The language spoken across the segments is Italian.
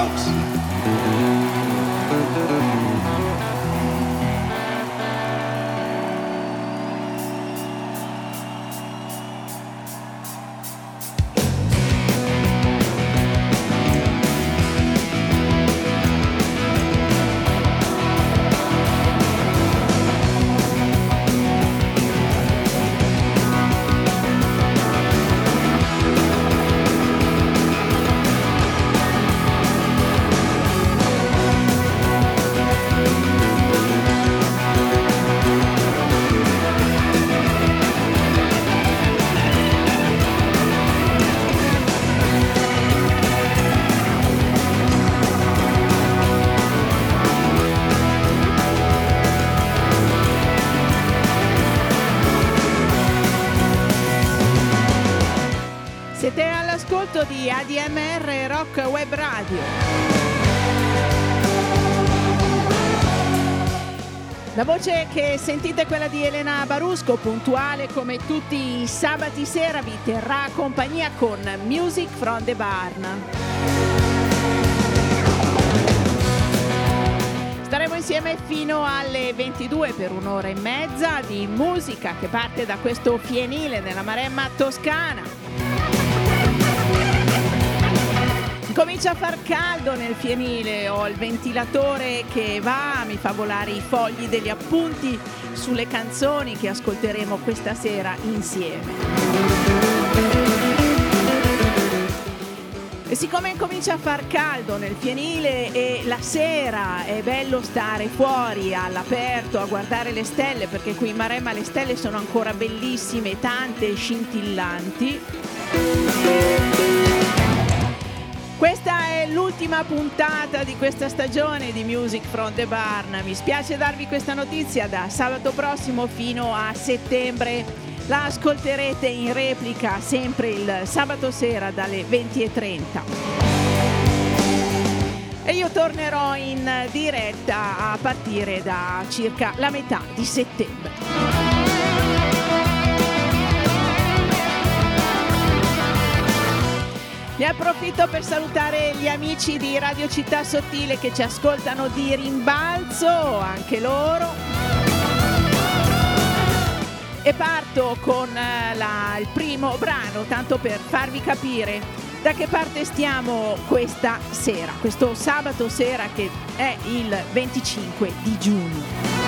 out. ADMR Rock Web Radio. La voce che sentite è quella di Elena Barusco, puntuale come tutti i sabati sera, vi terrà compagnia con Music from the Barn. Staremo insieme fino alle 22 per un'ora e mezza di musica che parte da questo fienile della Maremma toscana. Comincia a far caldo nel fienile, ho il ventilatore che va, mi fa volare i fogli degli appunti sulle canzoni che ascolteremo questa sera insieme. E siccome comincia a far caldo nel fienile e la sera è bello stare fuori all'aperto a guardare le stelle, perché qui in Maremma le stelle sono ancora bellissime, tante e scintillanti. Questa è l'ultima puntata di questa stagione di Music from the Barn. Mi spiace darvi questa notizia da sabato prossimo fino a settembre. La ascolterete in replica sempre il sabato sera dalle 20.30. E io tornerò in diretta a partire da circa la metà di settembre. Ne approfitto per salutare gli amici di Radio Città Sottile che ci ascoltano di rimbalzo, anche loro. E parto con eh, la- il primo brano, tanto per farvi capire da che parte stiamo questa sera, questo sabato sera che è il 25 di giugno.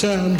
The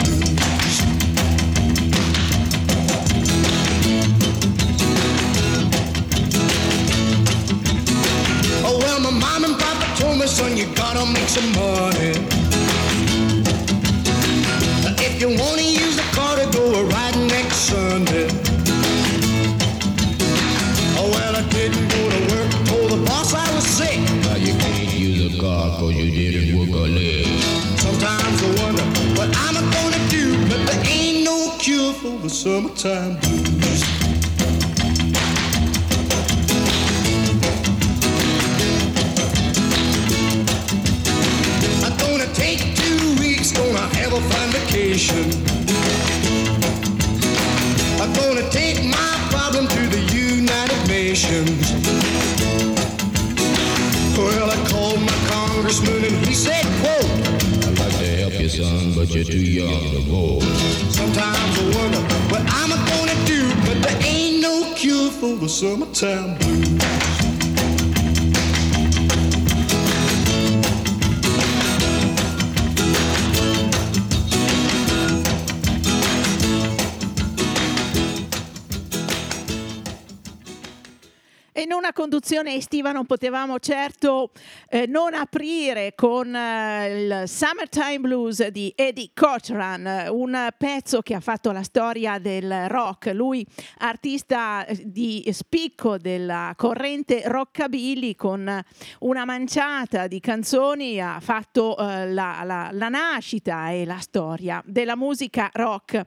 non potevamo certo eh, non aprire con eh, il Summertime Blues di Eddie Cochran, un pezzo che ha fatto la storia del rock. Lui, artista eh, di spicco della corrente rockabilly, con una manciata di canzoni ha fatto eh, la, la, la nascita e la storia della musica rock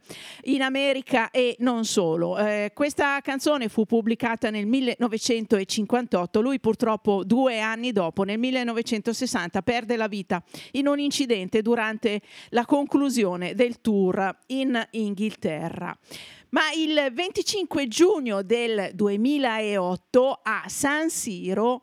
in America e non solo. Eh, questa canzone fu pubblicata nel 1900 1958. Lui purtroppo due anni dopo, nel 1960, perde la vita in un incidente durante la conclusione del tour in Inghilterra. Ma il 25 giugno del 2008 a San Siro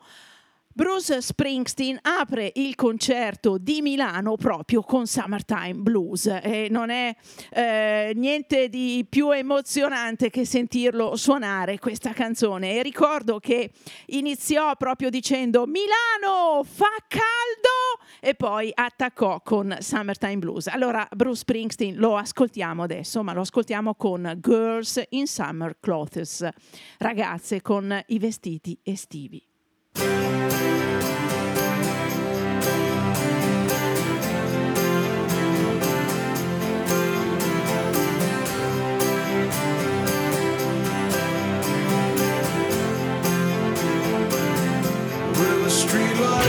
Bruce Springsteen apre il concerto di Milano proprio con Summertime Blues e non è eh, niente di più emozionante che sentirlo suonare questa canzone e ricordo che iniziò proprio dicendo Milano fa caldo e poi attaccò con Summertime Blues. Allora Bruce Springsteen lo ascoltiamo adesso, ma lo ascoltiamo con Girls in Summer Clothes, ragazze con i vestiti estivi.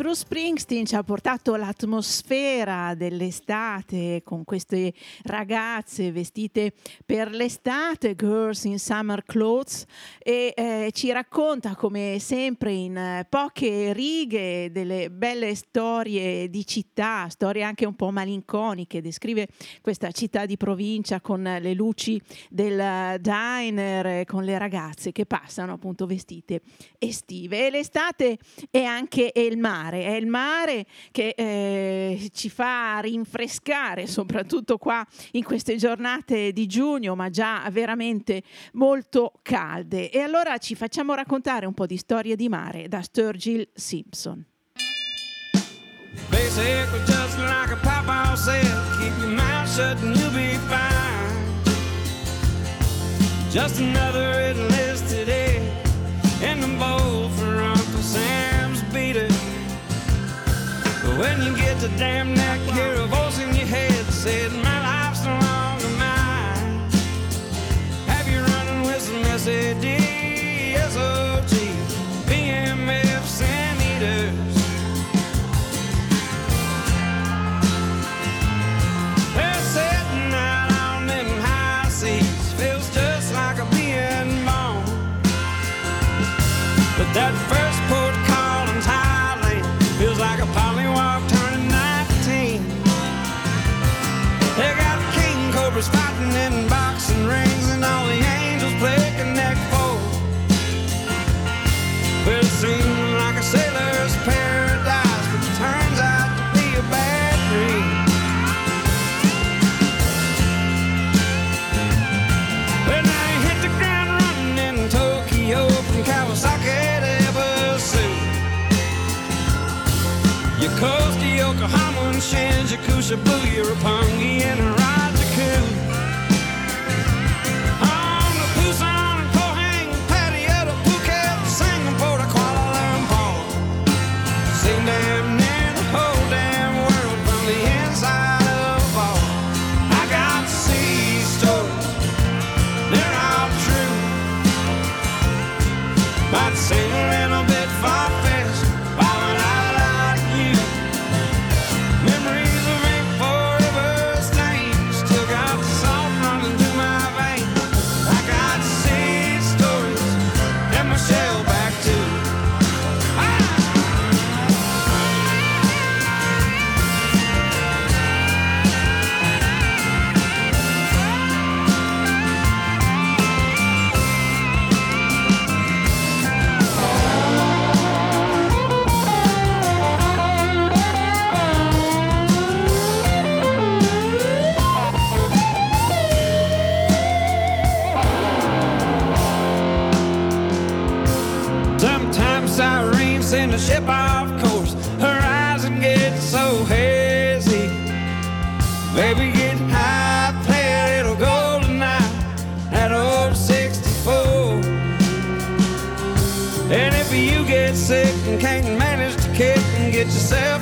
Bruce Springsteen ci ha portato l'atmosfera dell'estate con queste ragazze vestite per l'estate, Girls in Summer Clothes, e eh, ci racconta come sempre in poche righe delle belle storie di città, storie anche un po' malinconiche, descrive questa città di provincia con le luci del diner, con le ragazze che passano appunto vestite estive. E l'estate è anche il mare mare, è il mare che eh, ci fa rinfrescare, soprattutto qua in queste giornate di giugno, ma già veramente molto calde. E allora ci facciamo raccontare un po' di storie di mare da Sturgill Simpson. Basically just like a papa said, keep your mouth shut and you'll be fine. Just another enlisted egg in the bowl when you get to damn neck, hear a voice in your head said, My life's no longer mine. Have you running with some SAD, Shibuya, Roppongi, and ship off course. Her eyes are so hazy. Baby, get high, play a little gold tonight. That old 64. And if you get sick and can't manage to kick and get yourself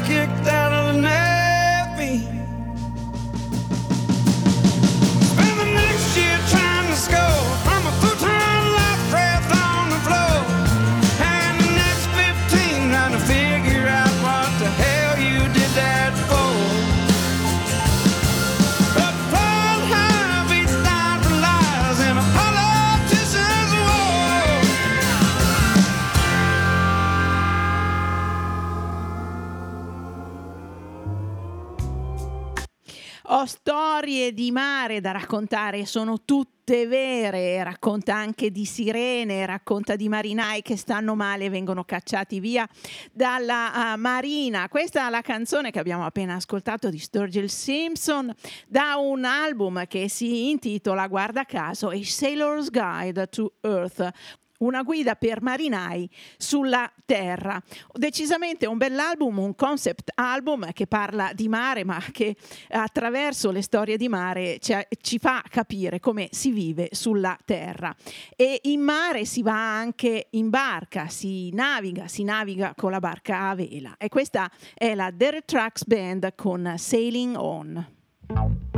di mare da raccontare, sono tutte vere, racconta anche di sirene, racconta di marinai che stanno male e vengono cacciati via dalla uh, marina. Questa è la canzone che abbiamo appena ascoltato di Sturgill Simpson da un album che si intitola, guarda caso, A Sailor's Guide to Earth una guida per marinai sulla terra. Decisamente un bell'album, un concept album che parla di mare, ma che attraverso le storie di mare ci, fa capire come si vive sulla terra. E in mare si va anche in barca, si naviga, si naviga con la barca a vela. E questa è la Derek Trucks Band con Sailing On.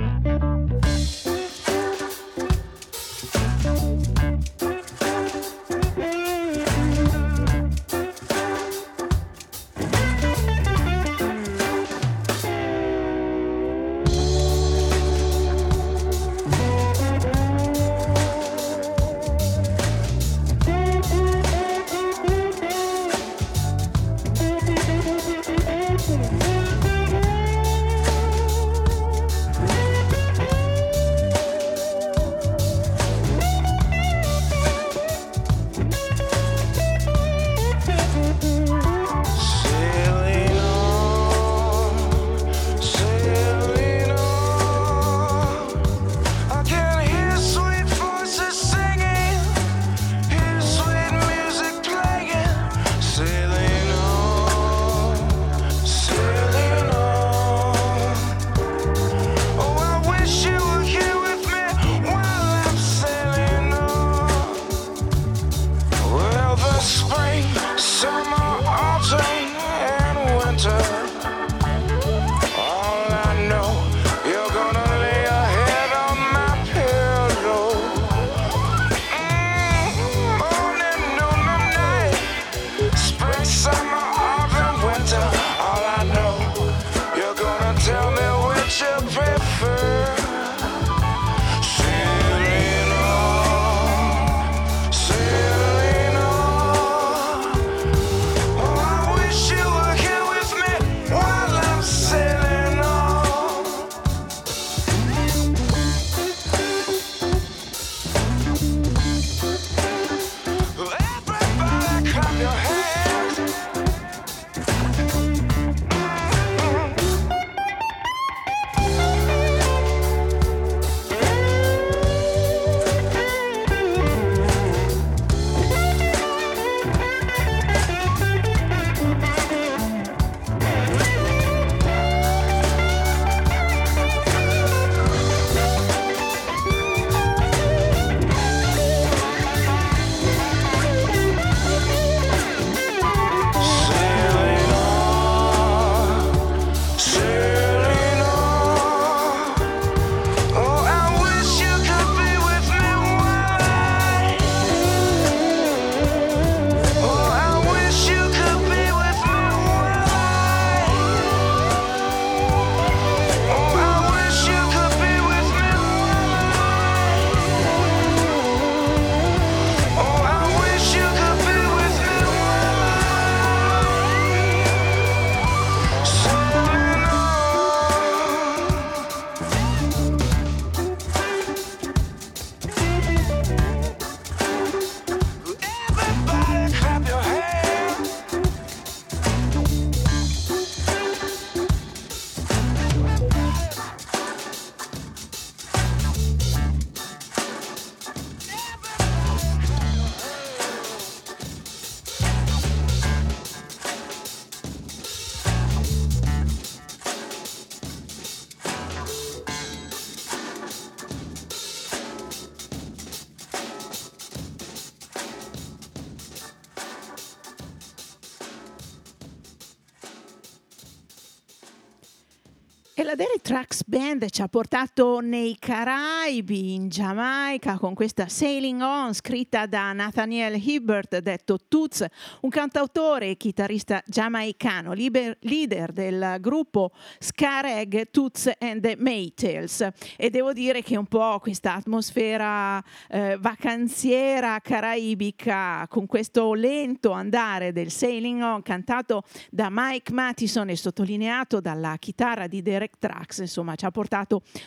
Trax Band ci ha portato nei Caraibi, in Giamaica, con questa Sailing On scritta da Nathaniel Hibbert, detto Toots, un cantautore e chitarrista giamaicano, liber, leader del gruppo Scareg Toots and the Maytales. E devo dire che un po' questa atmosfera eh, vacanziera caraibica, con questo lento andare del Sailing On, cantato da Mike Mattison e sottolineato dalla chitarra di Derek Trax, insomma ci ha portato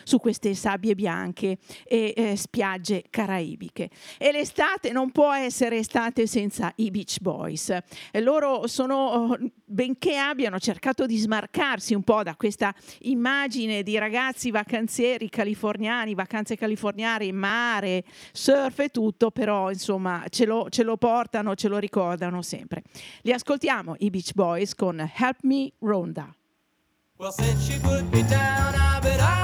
su queste sabbie bianche e eh, spiagge caraibiche. E l'estate non può essere estate senza i Beach Boys. E loro sono, benché abbiano cercato di smarcarsi un po' da questa immagine di ragazzi vacanzieri californiani, vacanze californiane, mare, surf e tutto, però insomma ce lo, ce lo portano, ce lo ricordano sempre. Li ascoltiamo i Beach Boys con Help Me Ronda. Well, since she put me down, I've been up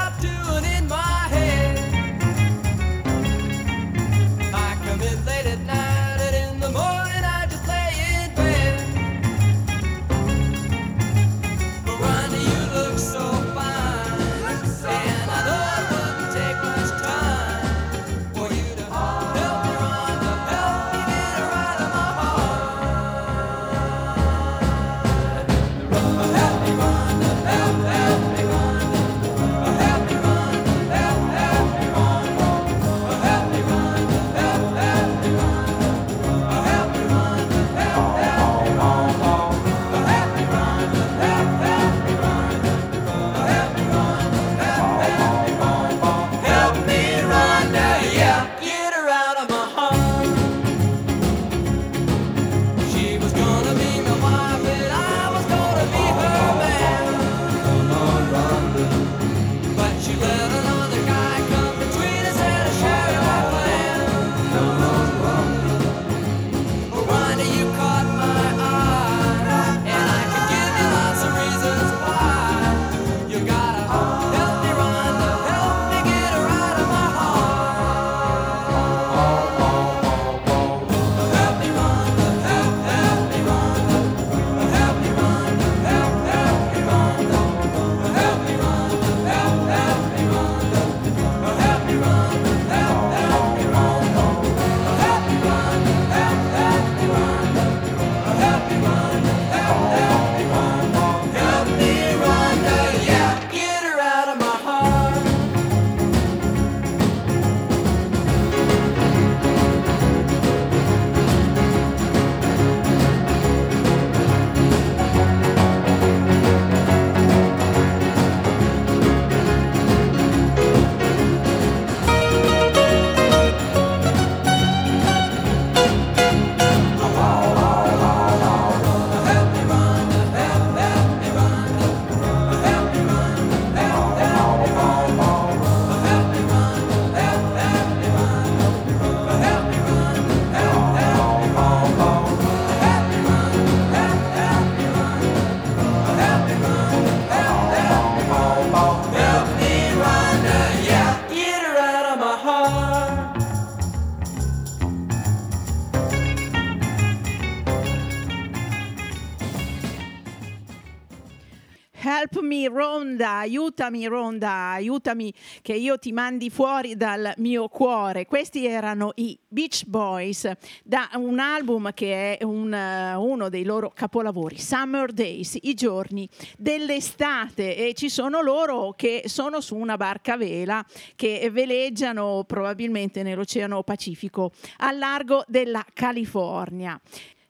Help me Ronda, aiutami Ronda, aiutami che io ti mandi fuori dal mio cuore. Questi erano i Beach Boys da un album che è un, uno dei loro capolavori, Summer Days, i giorni dell'estate e ci sono loro che sono su una barca a vela che veleggiano probabilmente nell'Oceano Pacifico al largo della California.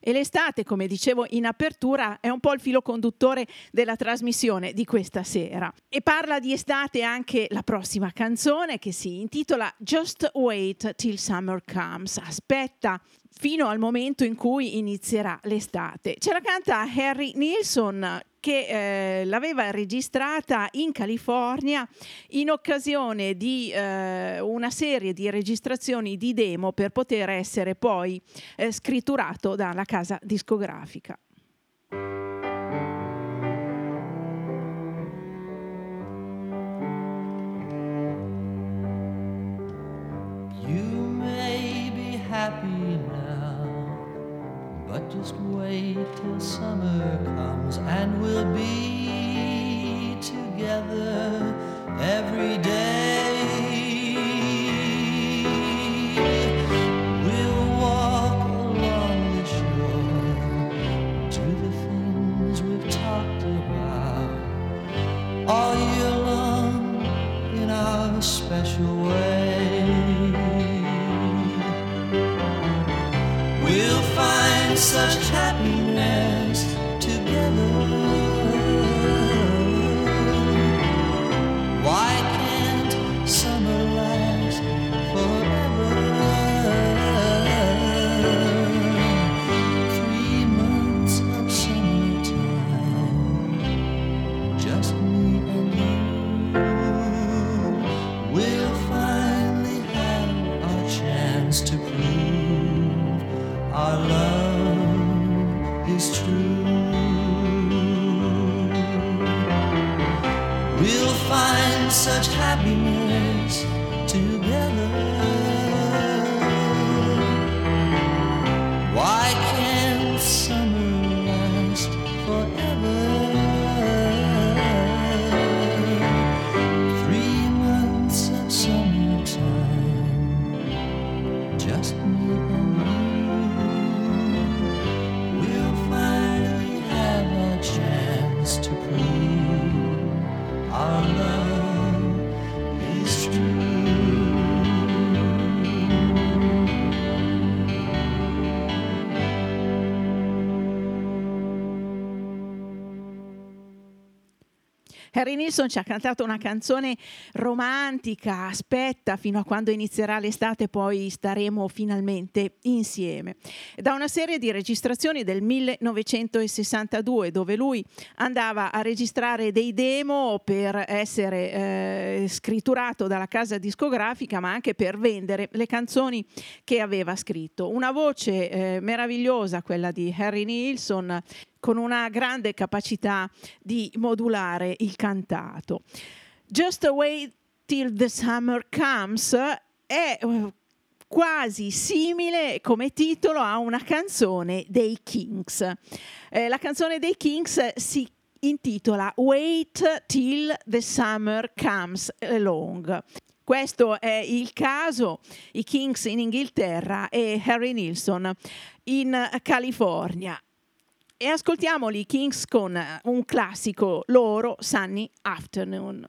E l'estate, come dicevo in apertura, è un po' il filo conduttore della trasmissione di questa sera. E parla di estate anche la prossima canzone che si intitola Just Wait Till Summer Comes. Aspetta fino al momento in cui inizierà l'estate. Ce la canta Harry Nilsson che eh, l'aveva registrata in California in occasione di eh, una serie di registrazioni di demo per poter essere poi eh, scritturato dalla casa discografica. Just wait till summer comes and we'll be together every day. We'll walk along the shore to the things we've talked about all year long in our special such such Harry Nilsson ci ha cantato una canzone romantica, aspetta fino a quando inizierà l'estate, poi staremo finalmente insieme. Da una serie di registrazioni del 1962 dove lui andava a registrare dei demo per essere eh, scritturato dalla casa discografica, ma anche per vendere le canzoni che aveva scritto. Una voce eh, meravigliosa, quella di Harry Nilsson, con una grande capacità di modulare il cantato. Just Wait Till the Summer Comes è eh, quasi simile come titolo a una canzone dei Kings. Eh, la canzone dei Kings si intitola Wait Till the Summer Comes Along. Questo è il caso, i Kings in Inghilterra e Harry Nilsson in California. E ascoltiamoli Kings con un classico loro, Sunny Afternoon.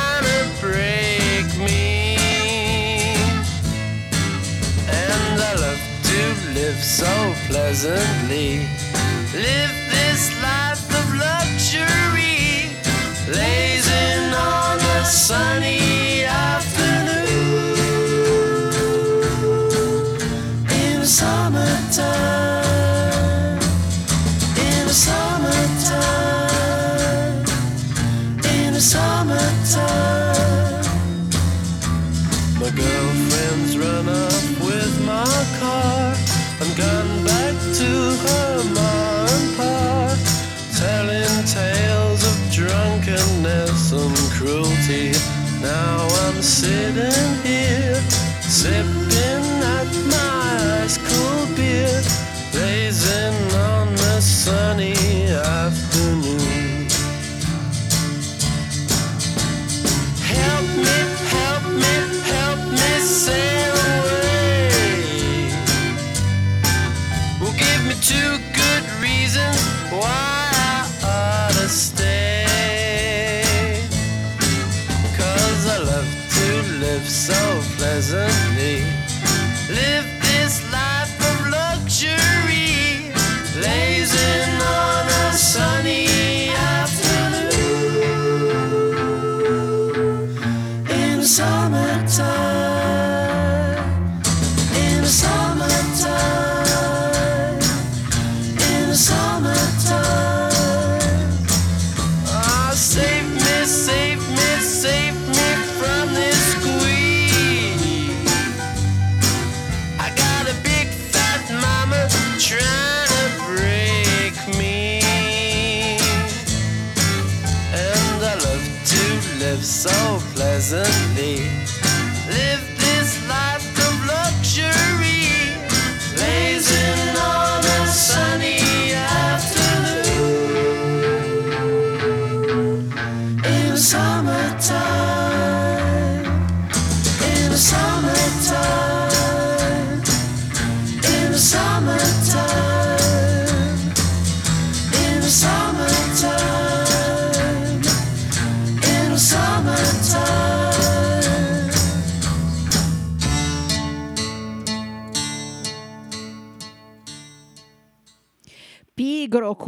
pleasantly. Live this life of luxury, lazing on a sunny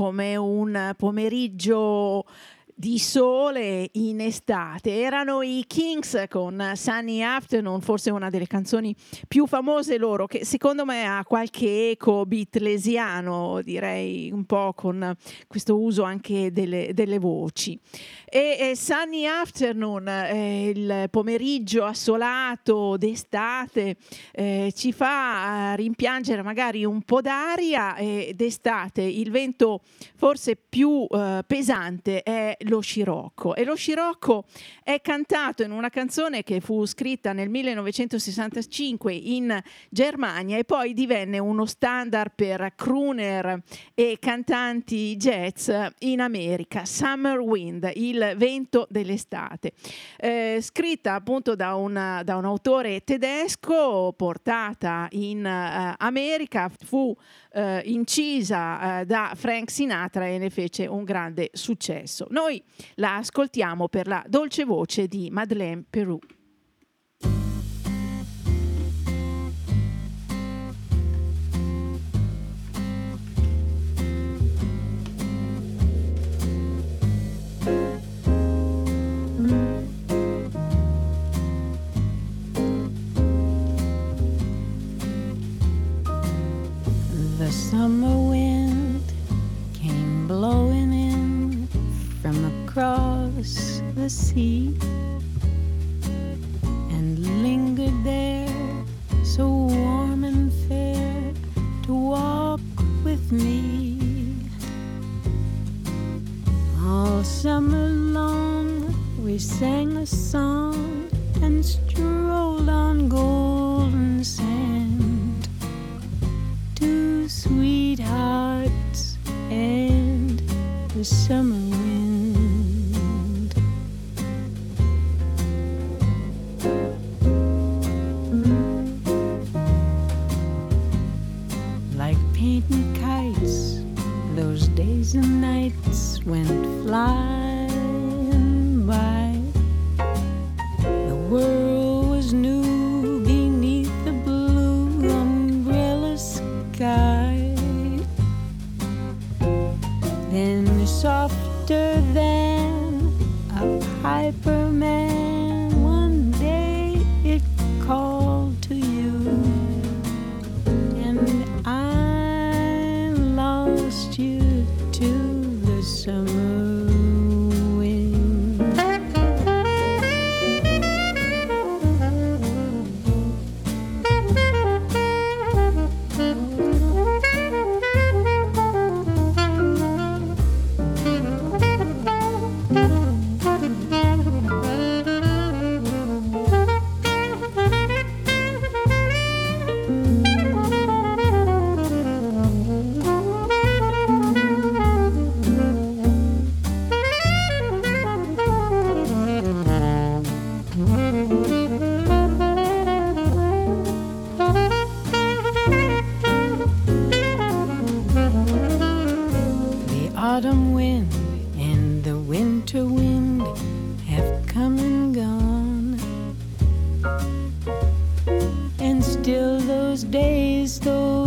come un pomeriggio di sole in estate. Erano i Kings con Sunny Afternoon, forse una delle canzoni più famose loro, che secondo me ha qualche eco beatlesiano, direi un po' con questo uso anche delle, delle voci. E, Sunny Afternoon, eh, il pomeriggio assolato d'estate, eh, ci fa eh, rimpiangere magari un po' d'aria e d'estate il vento forse più eh, pesante è lo scirocco. E lo scirocco è cantato in una canzone che fu scritta nel 1965 in Germania e poi divenne uno standard per crooner e cantanti jazz in America, Summer Wind, il vento dell'estate. Eh, scritta appunto da, una- da un autore tedesco, portata in eh, America, fu eh, incisa eh, da Frank Sinatra e ne fece un grande successo. Noi la ascoltiamo per la dolce voce di Madeleine Peru. Summer wind came blowing in from across the sea and lingered there so warm and fair to walk with me. All summer long we sang a song and strolled on golden sand sweethearts and the summer wind. Like painting kites, those days and nights went flying those days, those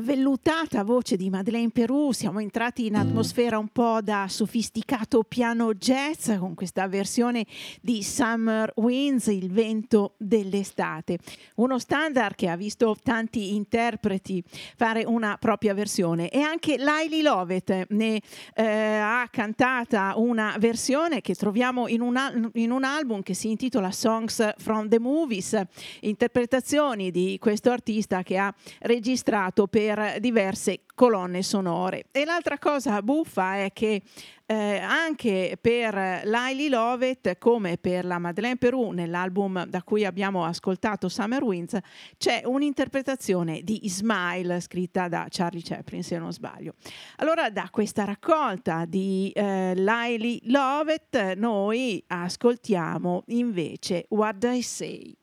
vellutata voce di Madeleine Perù siamo entrati in atmosfera un po' da sofisticato piano jazz con questa versione di Summer Winds, il vento dell'estate. Uno standard che ha visto tanti interpreti fare una propria versione. E anche Laili Lovett ne eh, ha cantata una versione che troviamo in un, al- in un album che si intitola Songs from the Movies, interpretazioni di questo artista che ha registrato per diverse colonne sonore. E l'altra cosa buffa è che eh, anche per Laili Lovett, come per la Madeleine Perù nell'album da cui abbiamo ascoltato Summer Winds, c'è un'interpretazione di Smile scritta da Charlie Chaplin, se non sbaglio. Allora, da questa raccolta di eh, Laili Lovett, noi ascoltiamo invece What I Say.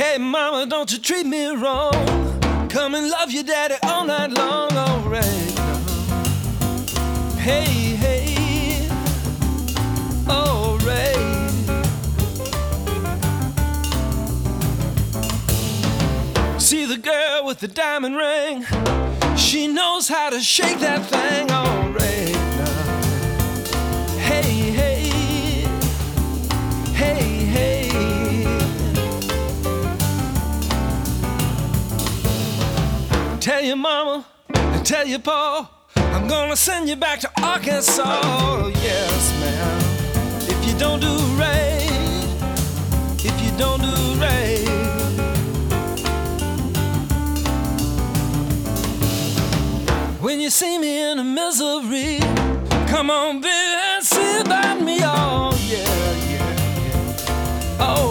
Hey, mama, don't you treat me wrong. Come and love your daddy all night long, alright. Hey, hey, alright. See the girl with the diamond ring. She knows how to shake that thing, alright. Tell your mama and tell your pa I'm gonna send you back to Arkansas. Oh, yes, ma'am. If you don't do right, if you don't do right. When you see me in a misery, come on, baby, and see about me. Oh, yeah, yeah, yeah. All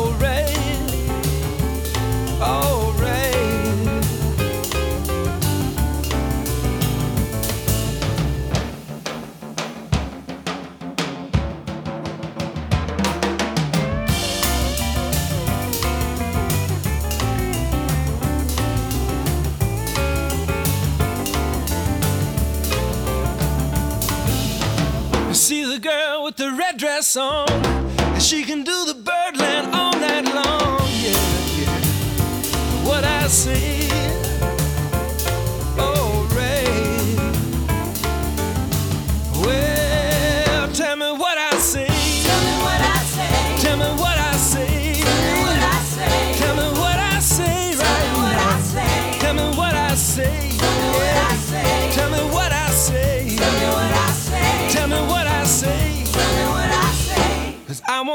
girl with the red dress on, and she can do the birdland all night long. Yeah, yeah. What I see,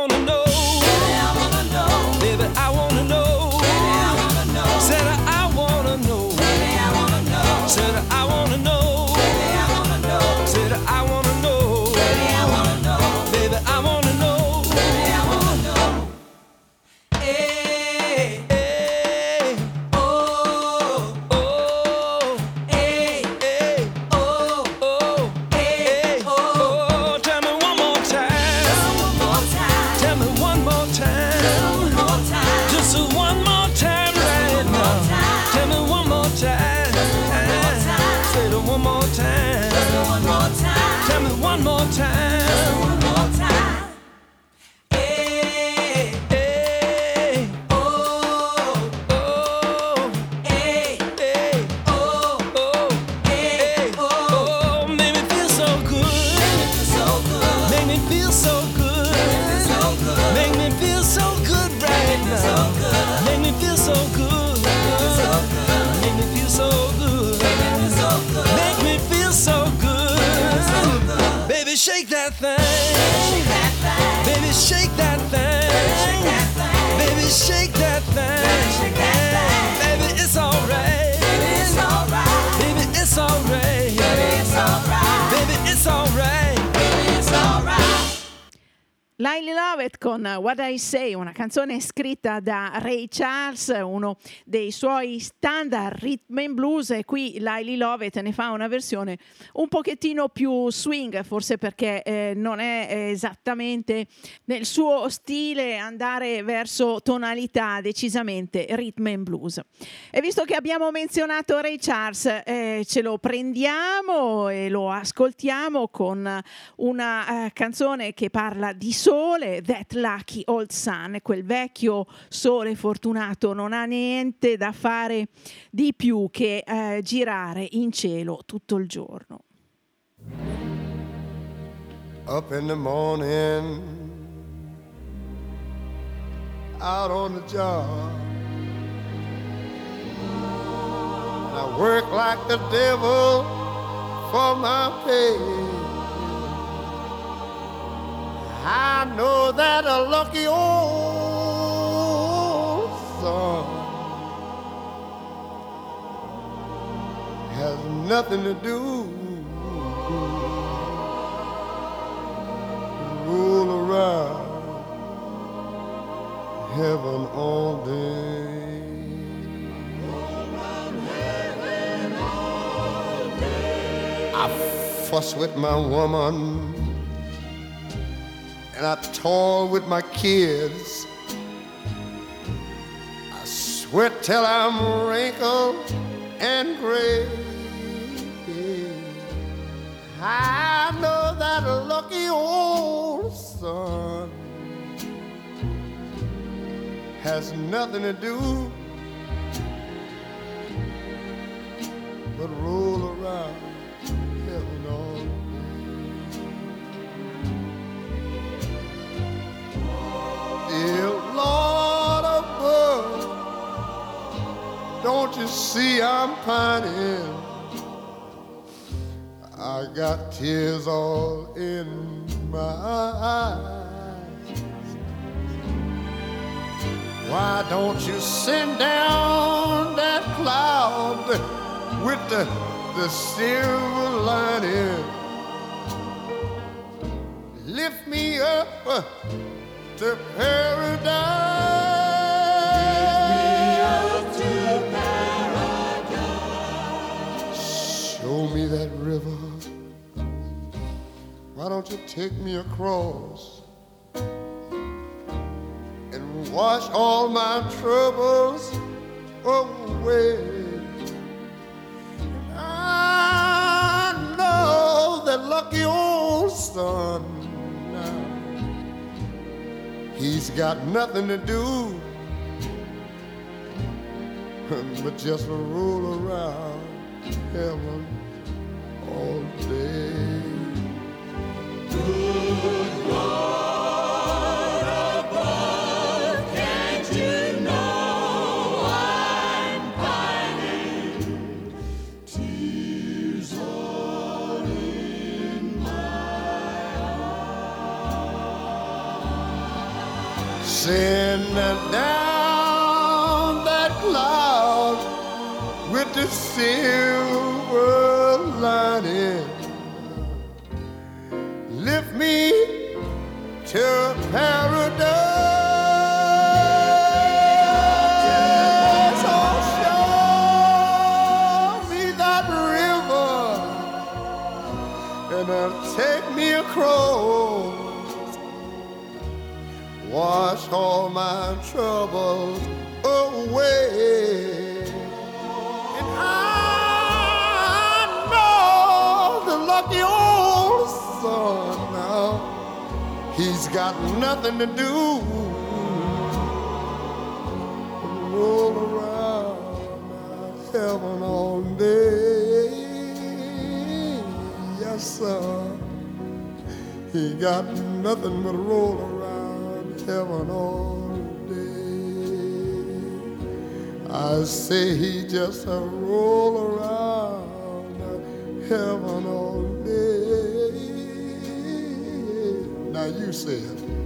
wanna know. Lily Lovett con What I Say, una canzone scritta da Ray Charles, uno dei suoi standard rhythm and blues e qui Lily Lovett ne fa una versione un pochettino più swing, forse perché eh, non è esattamente nel suo stile andare verso tonalità decisamente rhythm and blues. E visto che abbiamo menzionato Ray Charles, eh, ce lo prendiamo e lo ascoltiamo con una eh, canzone che parla di sole, That Lucky Old Sun, quel vecchio sole fortunato non ha niente da fare di più che eh, girare in cielo tutto il giorno. up in the morning, out on the job. And I work like the devil for my pay. I know that a lucky old son has nothing to do roll around heaven all day. I fuss with my woman and I toil with my kids. I sweat till I'm wrinkled and gray. I know that lucky old son has nothing to do but roll around Dear Lord above, don't you see I'm pining? I got tears all in my eyes. Why don't you send down that cloud with the, the silver lining? Lift me up Show me that river. Why don't you take me across and wash all my troubles away? I know that lucky old son. He's got nothing to do but just roll around heaven all day. Send down that cloud with the silver Wash all my troubles away. And I know the lucky old son now, he's got nothing to do. but Roll around heaven all day. Yes, sir. He got nothing but roll around heaven all day. I say he just a roll around heaven all day. Now you say it.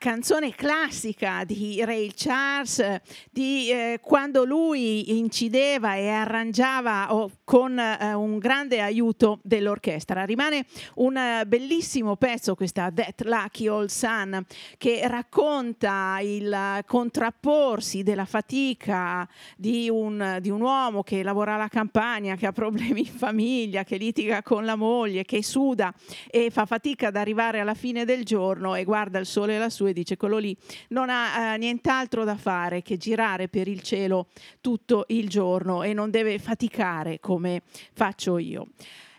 Canzone classica di Ray Charles, di eh, quando lui incideva e arrangiava oh, con eh, un grande aiuto dell'orchestra. Rimane un eh, bellissimo pezzo, questa That Lucky Old Sun, che racconta il contrapporsi della fatica di un, di un uomo che lavora alla campagna, che ha problemi in famiglia, che litiga con la moglie, che suda e fa fatica ad arrivare alla fine del giorno e guarda il sole lassù e dice quello lì non ha eh, nient'altro da fare che girare per il cielo tutto il giorno e non deve faticare come faccio io.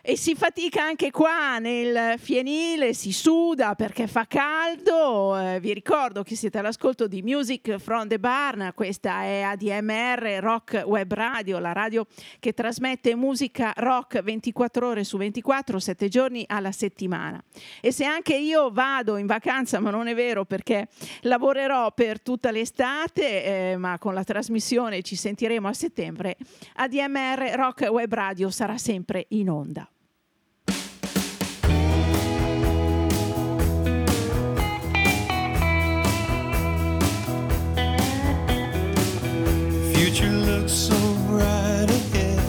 E si fatica anche qua nel fienile, si suda perché fa caldo. Eh, vi ricordo che siete all'ascolto di Music from the Barn, questa è ADMR Rock Web Radio, la radio che trasmette musica rock 24 ore su 24, 7 giorni alla settimana. E se anche io vado in vacanza, ma non è vero perché lavorerò per tutta l'estate, eh, ma con la trasmissione ci sentiremo a settembre, ADMR Rock Web Radio sarà sempre in onda. So bright ahead,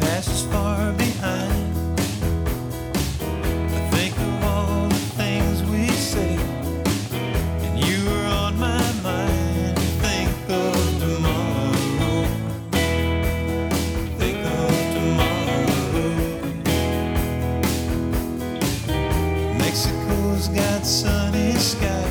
past is far behind. I think of all the things we said, and you on my mind. Think of tomorrow. Think of tomorrow. Mexico's got sunny skies.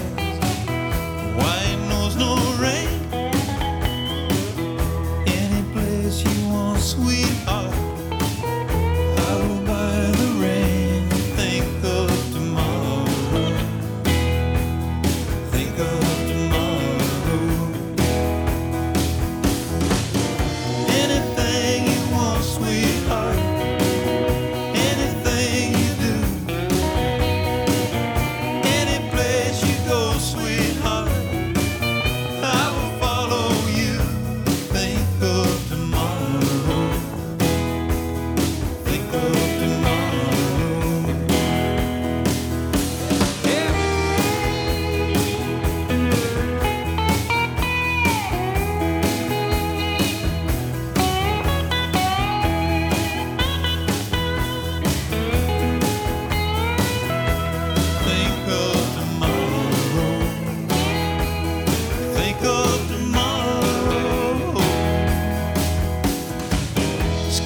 This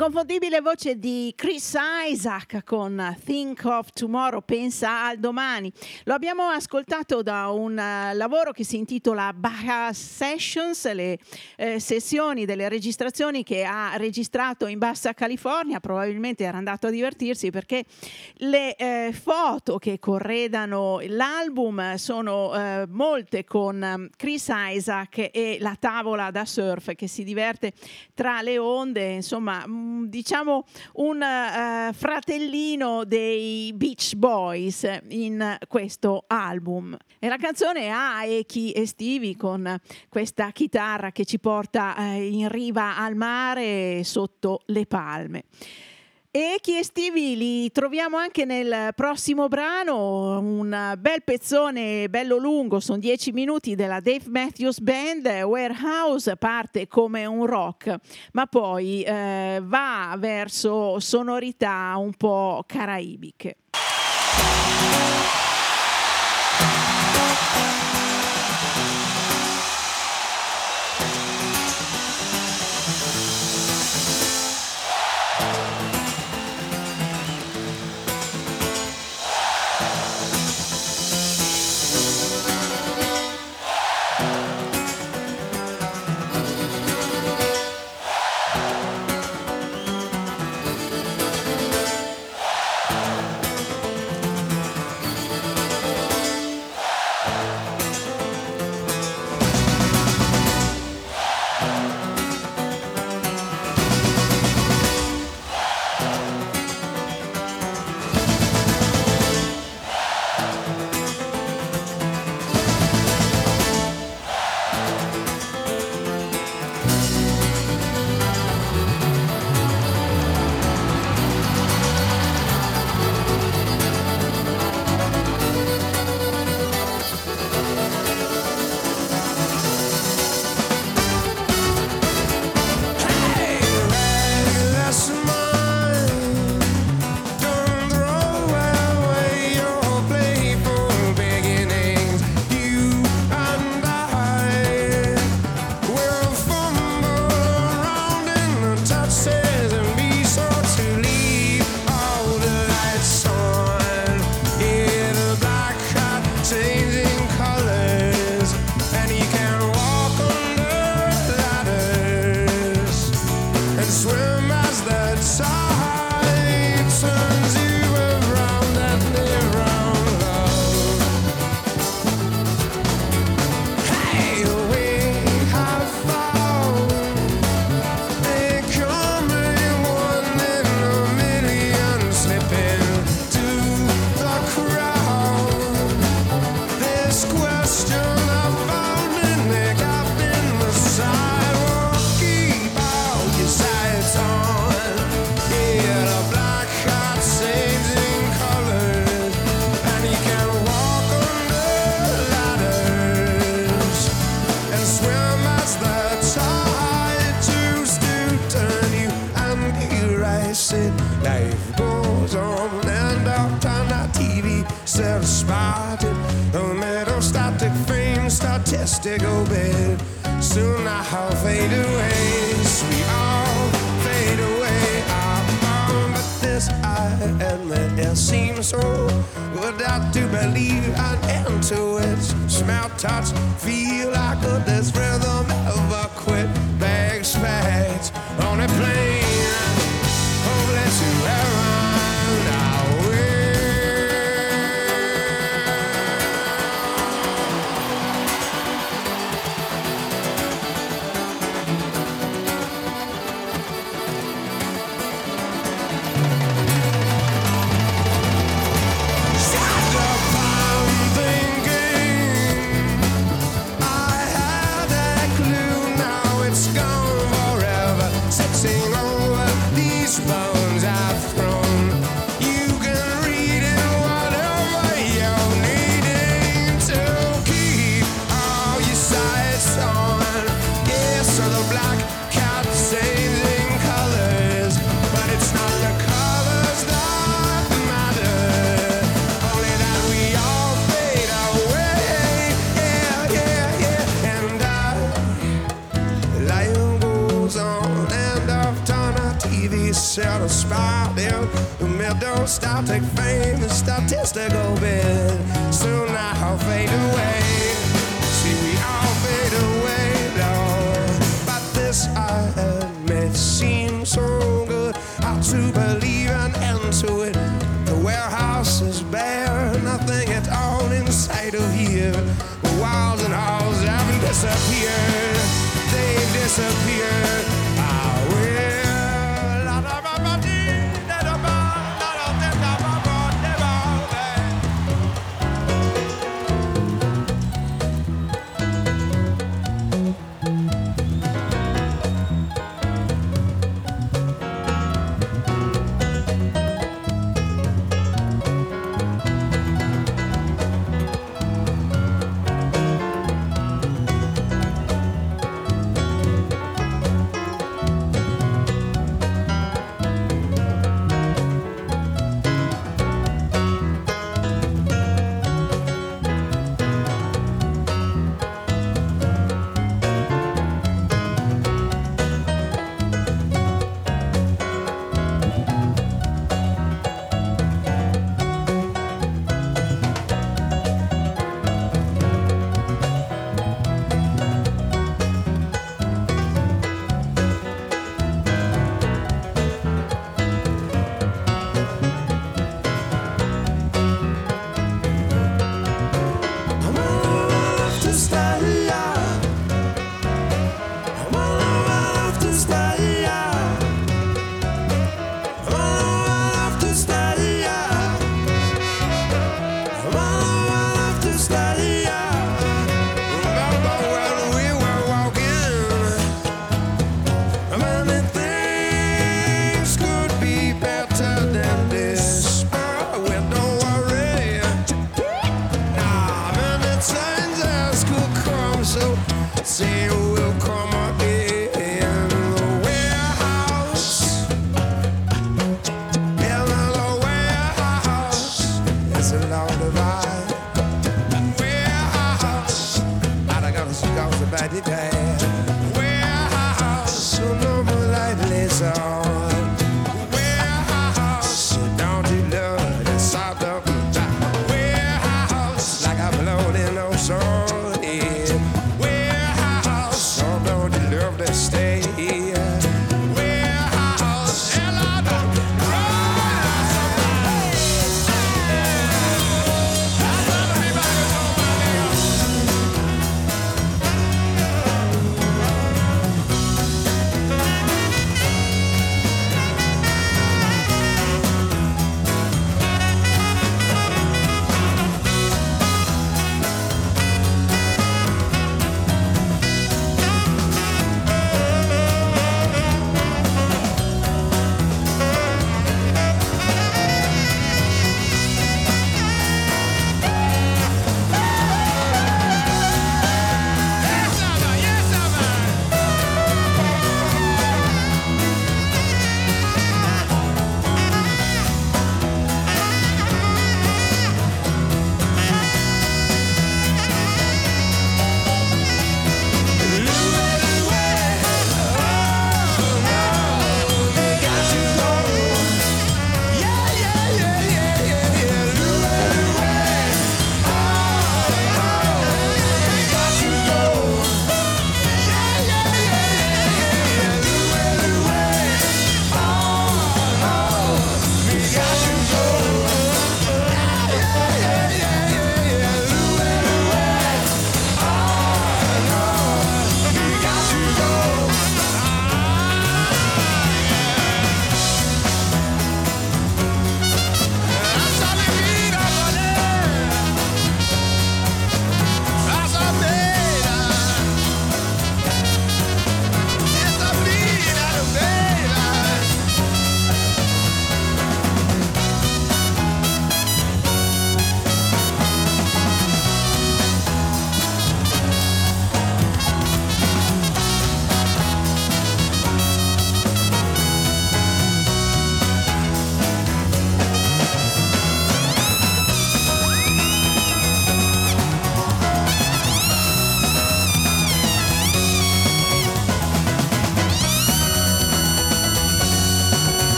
L'inconfondibile voce di Chris Isaac con Think of Tomorrow, pensa al domani. Lo abbiamo ascoltato da un eh, lavoro che si intitola Baja Sessions, le eh, sessioni delle registrazioni che ha registrato in Bassa California, probabilmente era andato a divertirsi perché le eh, foto che corredano l'album sono eh, molte con eh, Chris Isaac e la tavola da surf che si diverte tra le onde, insomma diciamo un eh, fratellino dei Beach Boys in questo album. E la canzone ha echi estivi con questa chitarra che ci porta eh, in riva al mare sotto le palme. E chi estivi li troviamo anche nel prossimo brano, un bel pezzone bello lungo, sono dieci minuti della Dave Matthews Band, Warehouse parte come un rock, ma poi eh, va verso sonorità un po' caraibiche. far down the middle. Stop, take fame, and statistical bit. Soon I'll fade away.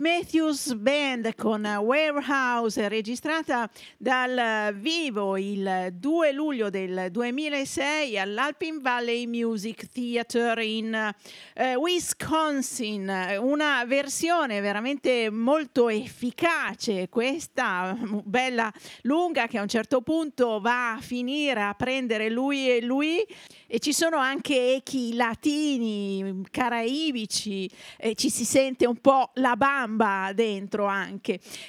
Matthews Band con Warehouse, registrata dal vivo il 2 luglio del 2006 all'Alpine Valley Music Theater in eh, Wisconsin. Una versione veramente molto efficace, questa bella lunga che a un certo punto va a finire a prendere lui e lui e ci sono anche echi latini, caraibici, e ci si sente un po' la bamba dentro anche.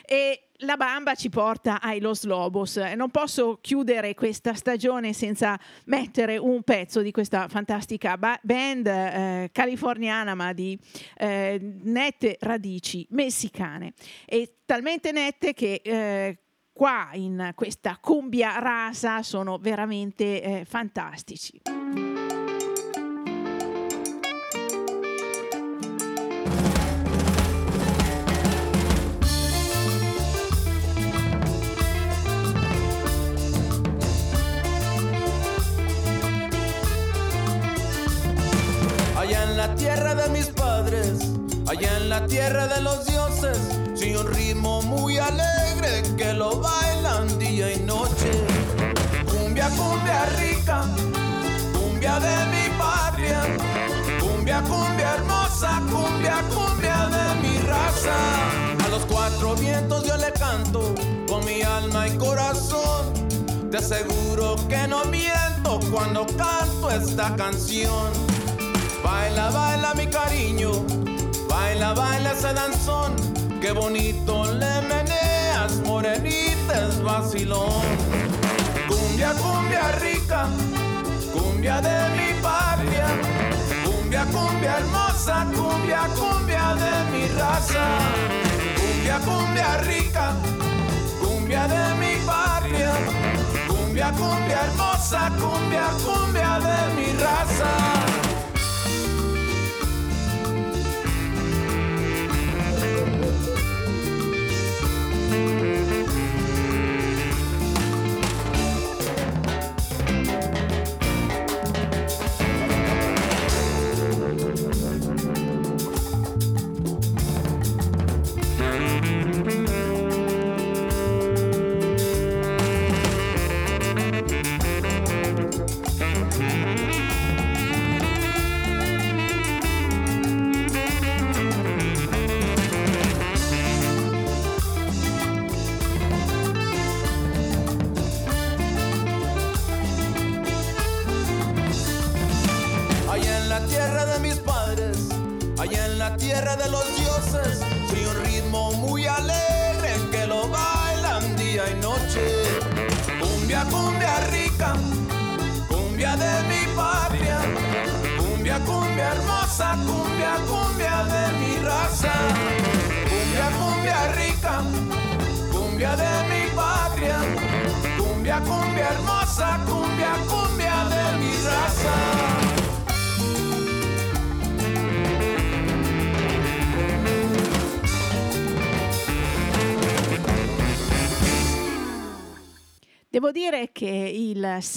E la bamba ci porta ai Los Lobos. Non posso chiudere questa stagione senza mettere un pezzo di questa fantastica ba- band eh, californiana, ma di eh, nette radici messicane. E talmente nette che eh, qua in questa cumbia rasa sono veramente eh, fantastici. Tierra de mis padres, allá en la tierra de los dioses, sigue un ritmo muy alegre que lo bailan día y noche. Cumbia, cumbia rica, cumbia de mi patria, cumbia, cumbia hermosa, cumbia, cumbia de mi raza. A los cuatro vientos yo le canto con mi alma y corazón. Te aseguro que no miento cuando canto esta canción. Baila, baila mi cariño, baila, baila ese danzón, qué bonito le meneas, morenita es vacilón. Cumbia, cumbia rica, cumbia de mi patria, cumbia, cumbia hermosa, cumbia, cumbia de mi raza. Cumbia, cumbia rica, cumbia de mi patria, cumbia, cumbia hermosa, cumbia, cumbia de mi raza. Il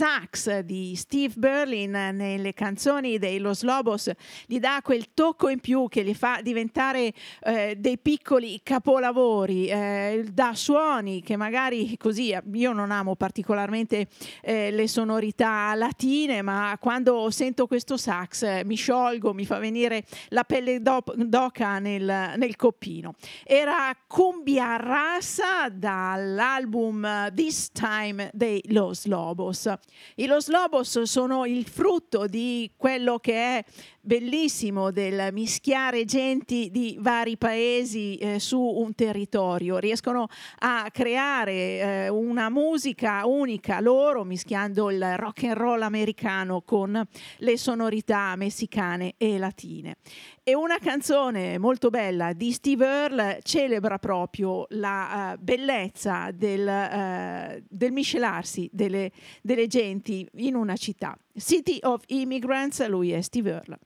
di Steve Berlin nelle canzoni dei Los Lobos gli dà quel tocco in più che li fa diventare eh, dei piccoli capolavori, eh, da suoni che magari così, io non amo particolarmente eh, le sonorità latine, ma quando sento questo sax eh, mi sciolgo, mi fa venire la pelle d'o- d'oca nel, nel coppino. Era Cumbia Rasa dall'album eh, This Time dei Los Lobos. I Los Lobos sono il frutto di quello che è bellissimo del mischiare genti di vari paesi eh, su un territorio. Riescono a creare eh, una musica unica loro, mischiando il rock and roll americano con le sonorità messicane e latine. E una canzone molto bella di Steve Earle celebra proprio la eh, bellezza del, eh, del miscelarsi delle, delle genti in una città. City of Immigrants, lui è Steve Earle.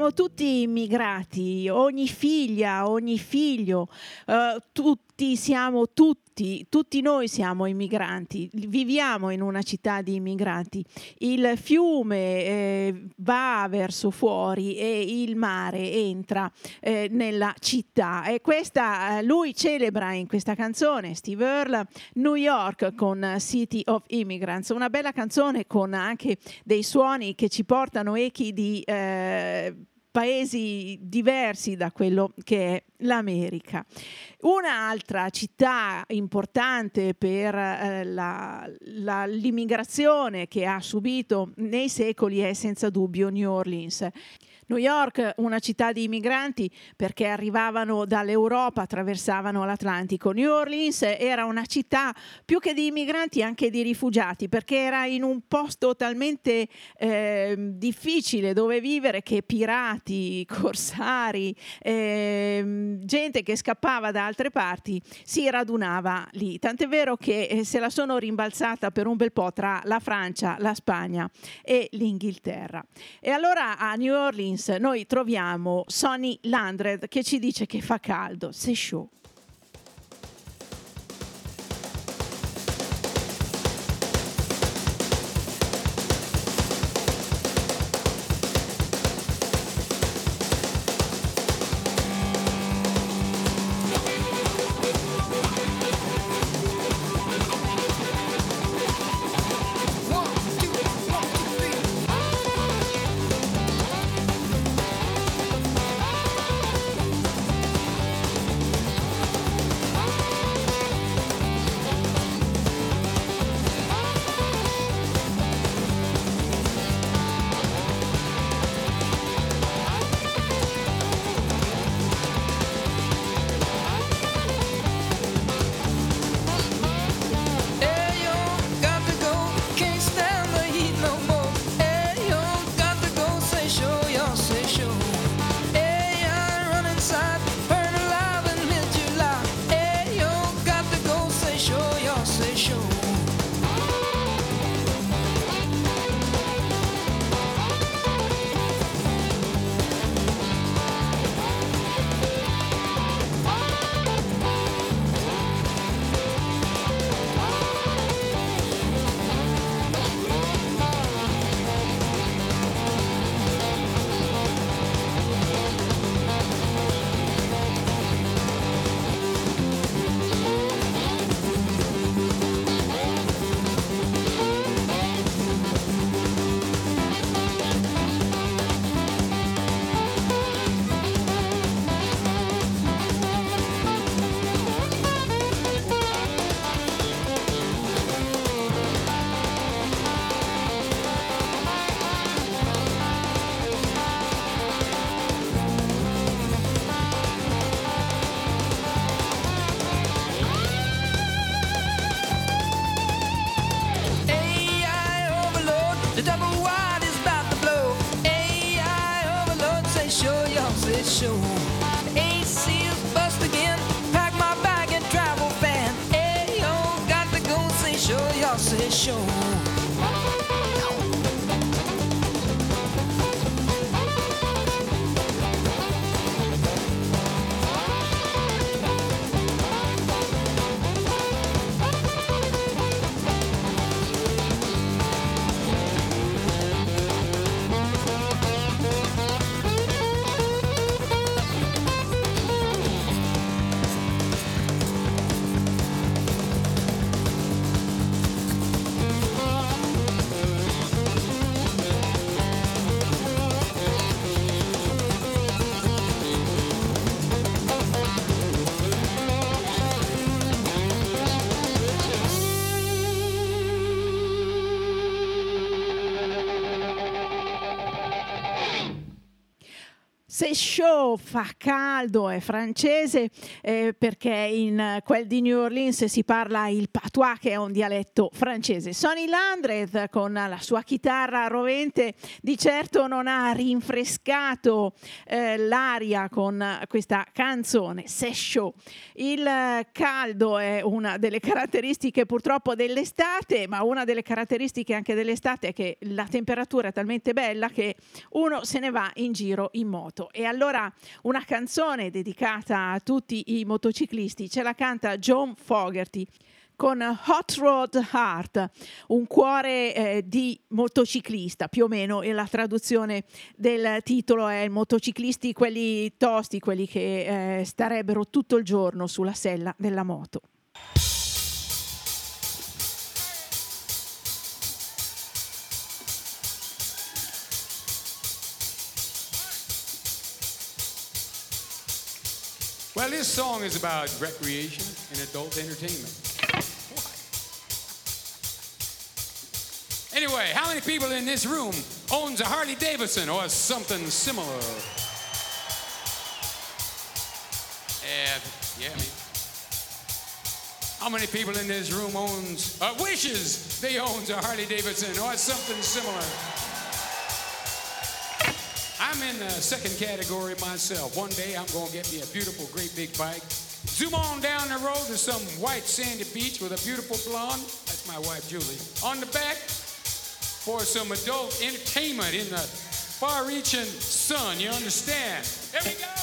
Siamo tutti immigrati, ogni figlia, ogni figlio, eh, tutti siamo tutti, tutti noi siamo immigranti, viviamo in una città di immigranti. Il fiume eh, va verso fuori e il mare entra eh, nella città e questa eh, lui celebra in questa canzone Steve Earle New York con City of Immigrants, una bella canzone con anche dei suoni che ci portano echi di eh, paesi diversi da quello che è l'America. Un'altra città importante per eh, la- la- l'immigrazione che ha subito nei secoli è senza dubbio New Orleans. New York, una città di immigranti perché arrivavano dall'Europa, attraversavano l'Atlantico. New Orleans era una città più che di immigranti anche di rifugiati perché era in un posto talmente eh, difficile dove vivere che pirati, corsari, ehm, gente che scappava da altre parti si radunava lì. Tant'è vero che eh, se la sono rimbalzata per un bel po' tra la Francia, la Spagna e l'Inghilterra. E allora a New Orleans noi troviamo Sonny Landred che ci dice che fa caldo, c'est chaud. show. Show fa caldo è francese eh, perché in eh, quel di New Orleans si parla il patois che è un dialetto francese. Sonny Landreth con la sua chitarra rovente di certo non ha rinfrescato eh, l'aria con questa canzone Se show. Il eh, caldo è una delle caratteristiche purtroppo dell'estate, ma una delle caratteristiche anche dell'estate è che la temperatura è talmente bella che uno se ne va in giro in moto. E allora una canzone dedicata a tutti i motociclisti ce la canta John Fogerty con Hot Rod Heart, un cuore eh, di motociclista, più o meno, e la traduzione del titolo è motociclisti, quelli tosti, quelli che eh, starebbero tutto il giorno sulla sella della moto. Well, this song is about recreation and adult entertainment. Anyway, how many people in this room owns a Harley Davidson or something similar? Yeah, yeah, me. How many people in this room owns uh, wishes they owns a Harley Davidson or something similar? I'm in the second category myself. One day I'm going to get me a beautiful, great big bike. Zoom on down the road to some white sandy beach with a beautiful blonde. That's my wife, Julie. On the back for some adult entertainment in the far reaching sun. You understand? Here we go.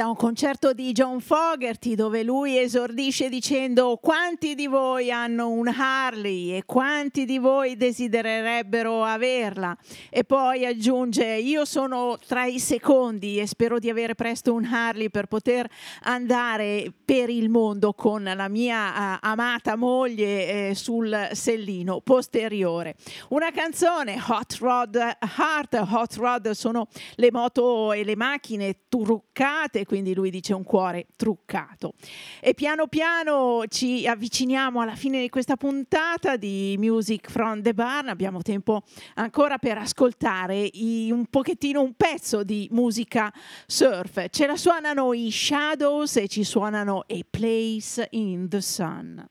Da un concerto di John Fogerty dove lui esordisce dicendo quanti di voi hanno un Harley e quanti di voi desidererebbero averla e poi aggiunge io sono tra i secondi e spero di avere presto un Harley per poter andare per il mondo con la mia eh, amata moglie eh, sul sellino posteriore. Una canzone Hot Rod Heart, Hot Rod sono le moto e le macchine truccate, quindi lui dice un cuore truccato. E piano piano ci avviciniamo alla fine di questa puntata di Music from the Barn, abbiamo tempo ancora per ascoltare i- un pochettino un pezzo di musica surf. Ce la suonano i Shadows e ci suonano A Place in the Sun.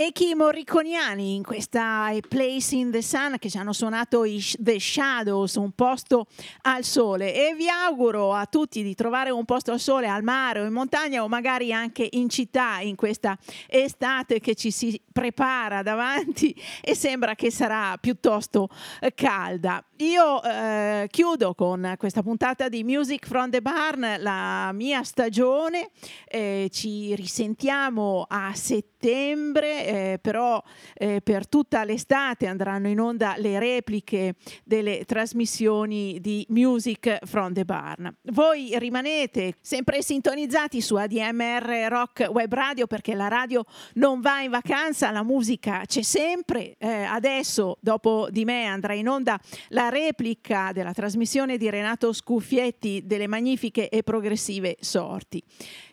E chi morriconiani in questa Place in the Sun che ci hanno suonato i The Shadows, un posto al sole. E vi auguro a tutti di trovare un posto al sole, al mare o in montagna o magari anche in città in questa estate che ci si prepara davanti e sembra che sarà piuttosto eh, calda. Io eh, chiudo con questa puntata di Music from the Barn, la mia stagione. Eh, ci risentiamo a settembre, eh, però eh, per tutta l'estate andranno in onda le repliche delle trasmissioni di Music from the Barn. Voi rimanete sempre sintonizzati su ADMR Rock Web Radio perché la radio non va in vacanza, la musica c'è sempre. Eh, adesso, dopo di me, andrà in onda la replica della trasmissione di Renato Scuffietti delle magnifiche e progressive sorti.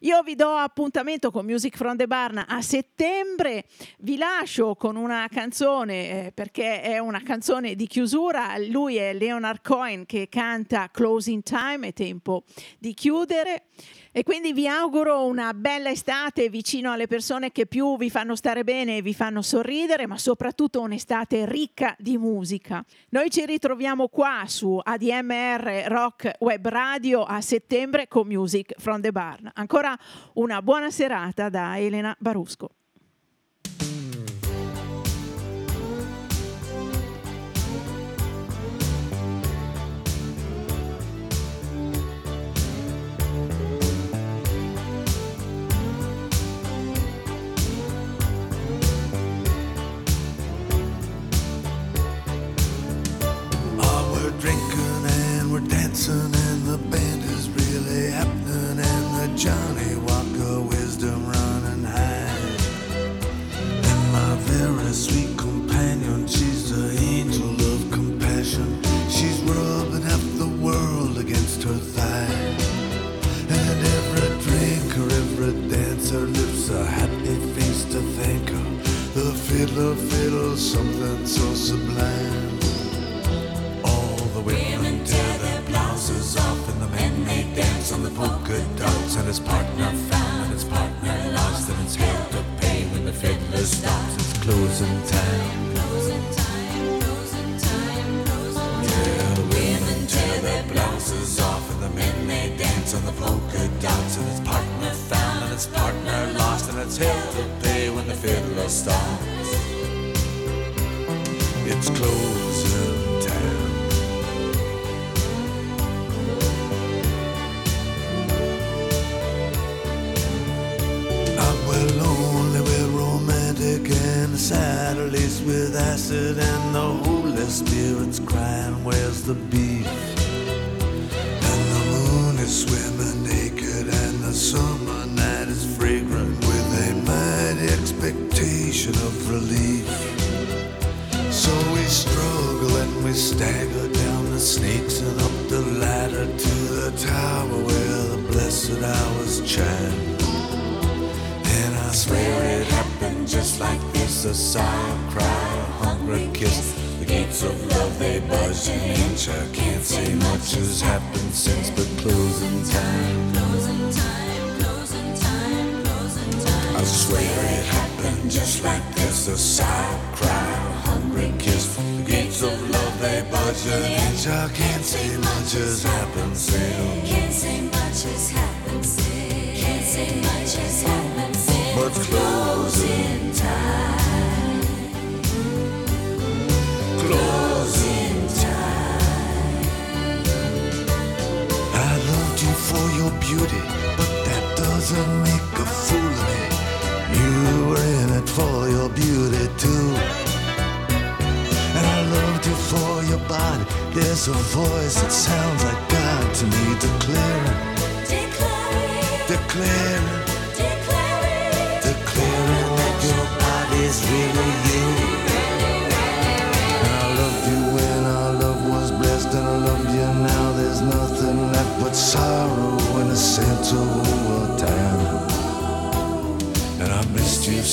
Io vi do appuntamento con Music from the Barn a settembre. Vi lascio con una canzone eh, perché è una canzone di chiusura. Lui è Leonard Cohen che canta Closing Time, è tempo di chiudere. E quindi vi auguro una bella estate vicino alle persone che più vi fanno stare bene e vi fanno sorridere, ma soprattutto un'estate ricca di musica. Noi ci ritroviamo qua su ADMR Rock Web Radio a settembre con Music from the Barn. Ancora una buona serata da Elena Barusco. drinking and we're dancing and the band is really happening and the Johnny Walker wisdom running high. And my very sweet companion, she's the angel of compassion. She's rubbing up the world against her thigh. And every drinker, every dancer lifts a happy face to thank her. The fiddler fiddles something so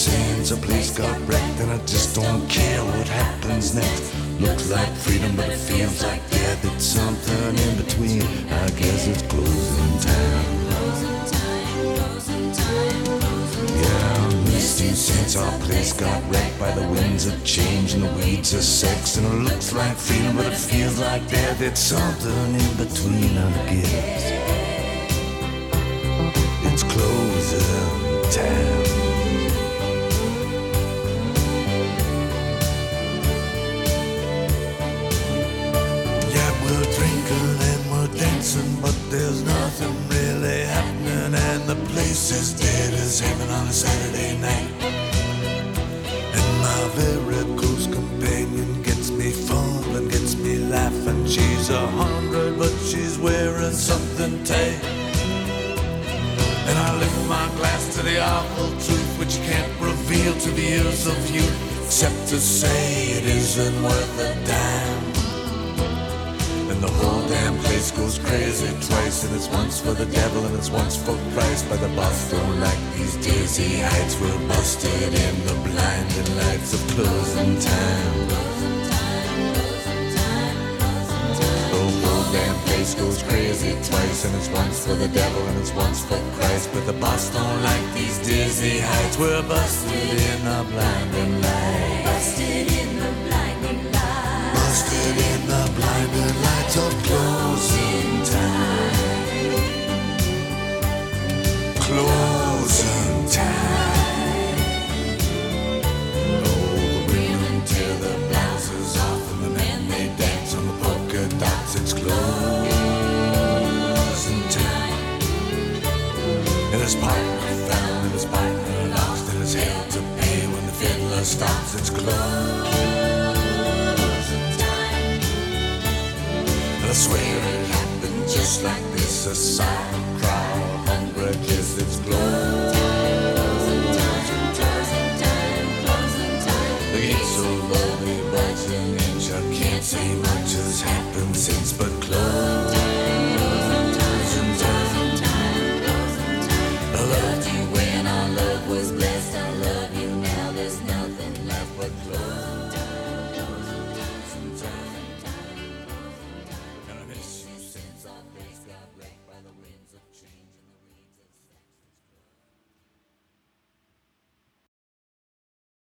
since a place got wrecked, and I just don't care what happens next. Looks like freedom, but it feels like death. It's something in between. I guess it's closing time. Yeah, I missed you since our place got wrecked by the winds of change and the weeds of sex. And it looks like freedom, but it feels like death. It's something in between, I guess. It's closing time. Place is dead as heaven on a Saturday night. And my very close companion gets me fumbling, gets me laughing. She's a hundred, but she's wearing something tight. And I lift my glass to the awful truth, which can't reveal to the ears of youth, except to say it isn't worth a dime. The whole damn place goes crazy twice, and it's once for the devil and it's once for Christ. But the boss don't like these dizzy heights, we're busted in the blinding lights of closing time. The whole damn place goes crazy twice, and it's once for the devil and it's once for Christ. But the boss don't like these dizzy heights, we're busted in the blinding lights. Busted in the blinding light. Busted in the blinding lights of closing time. Closing time. Oh, the women tear their blouses off and the men they dance on the polka dots. It's closing time. And his partner found and his partner lost and his hell to pay when the fiddler stops. It's closing And I swear it happened just like this. A sigh, a cry, a hungry kiss. It's closing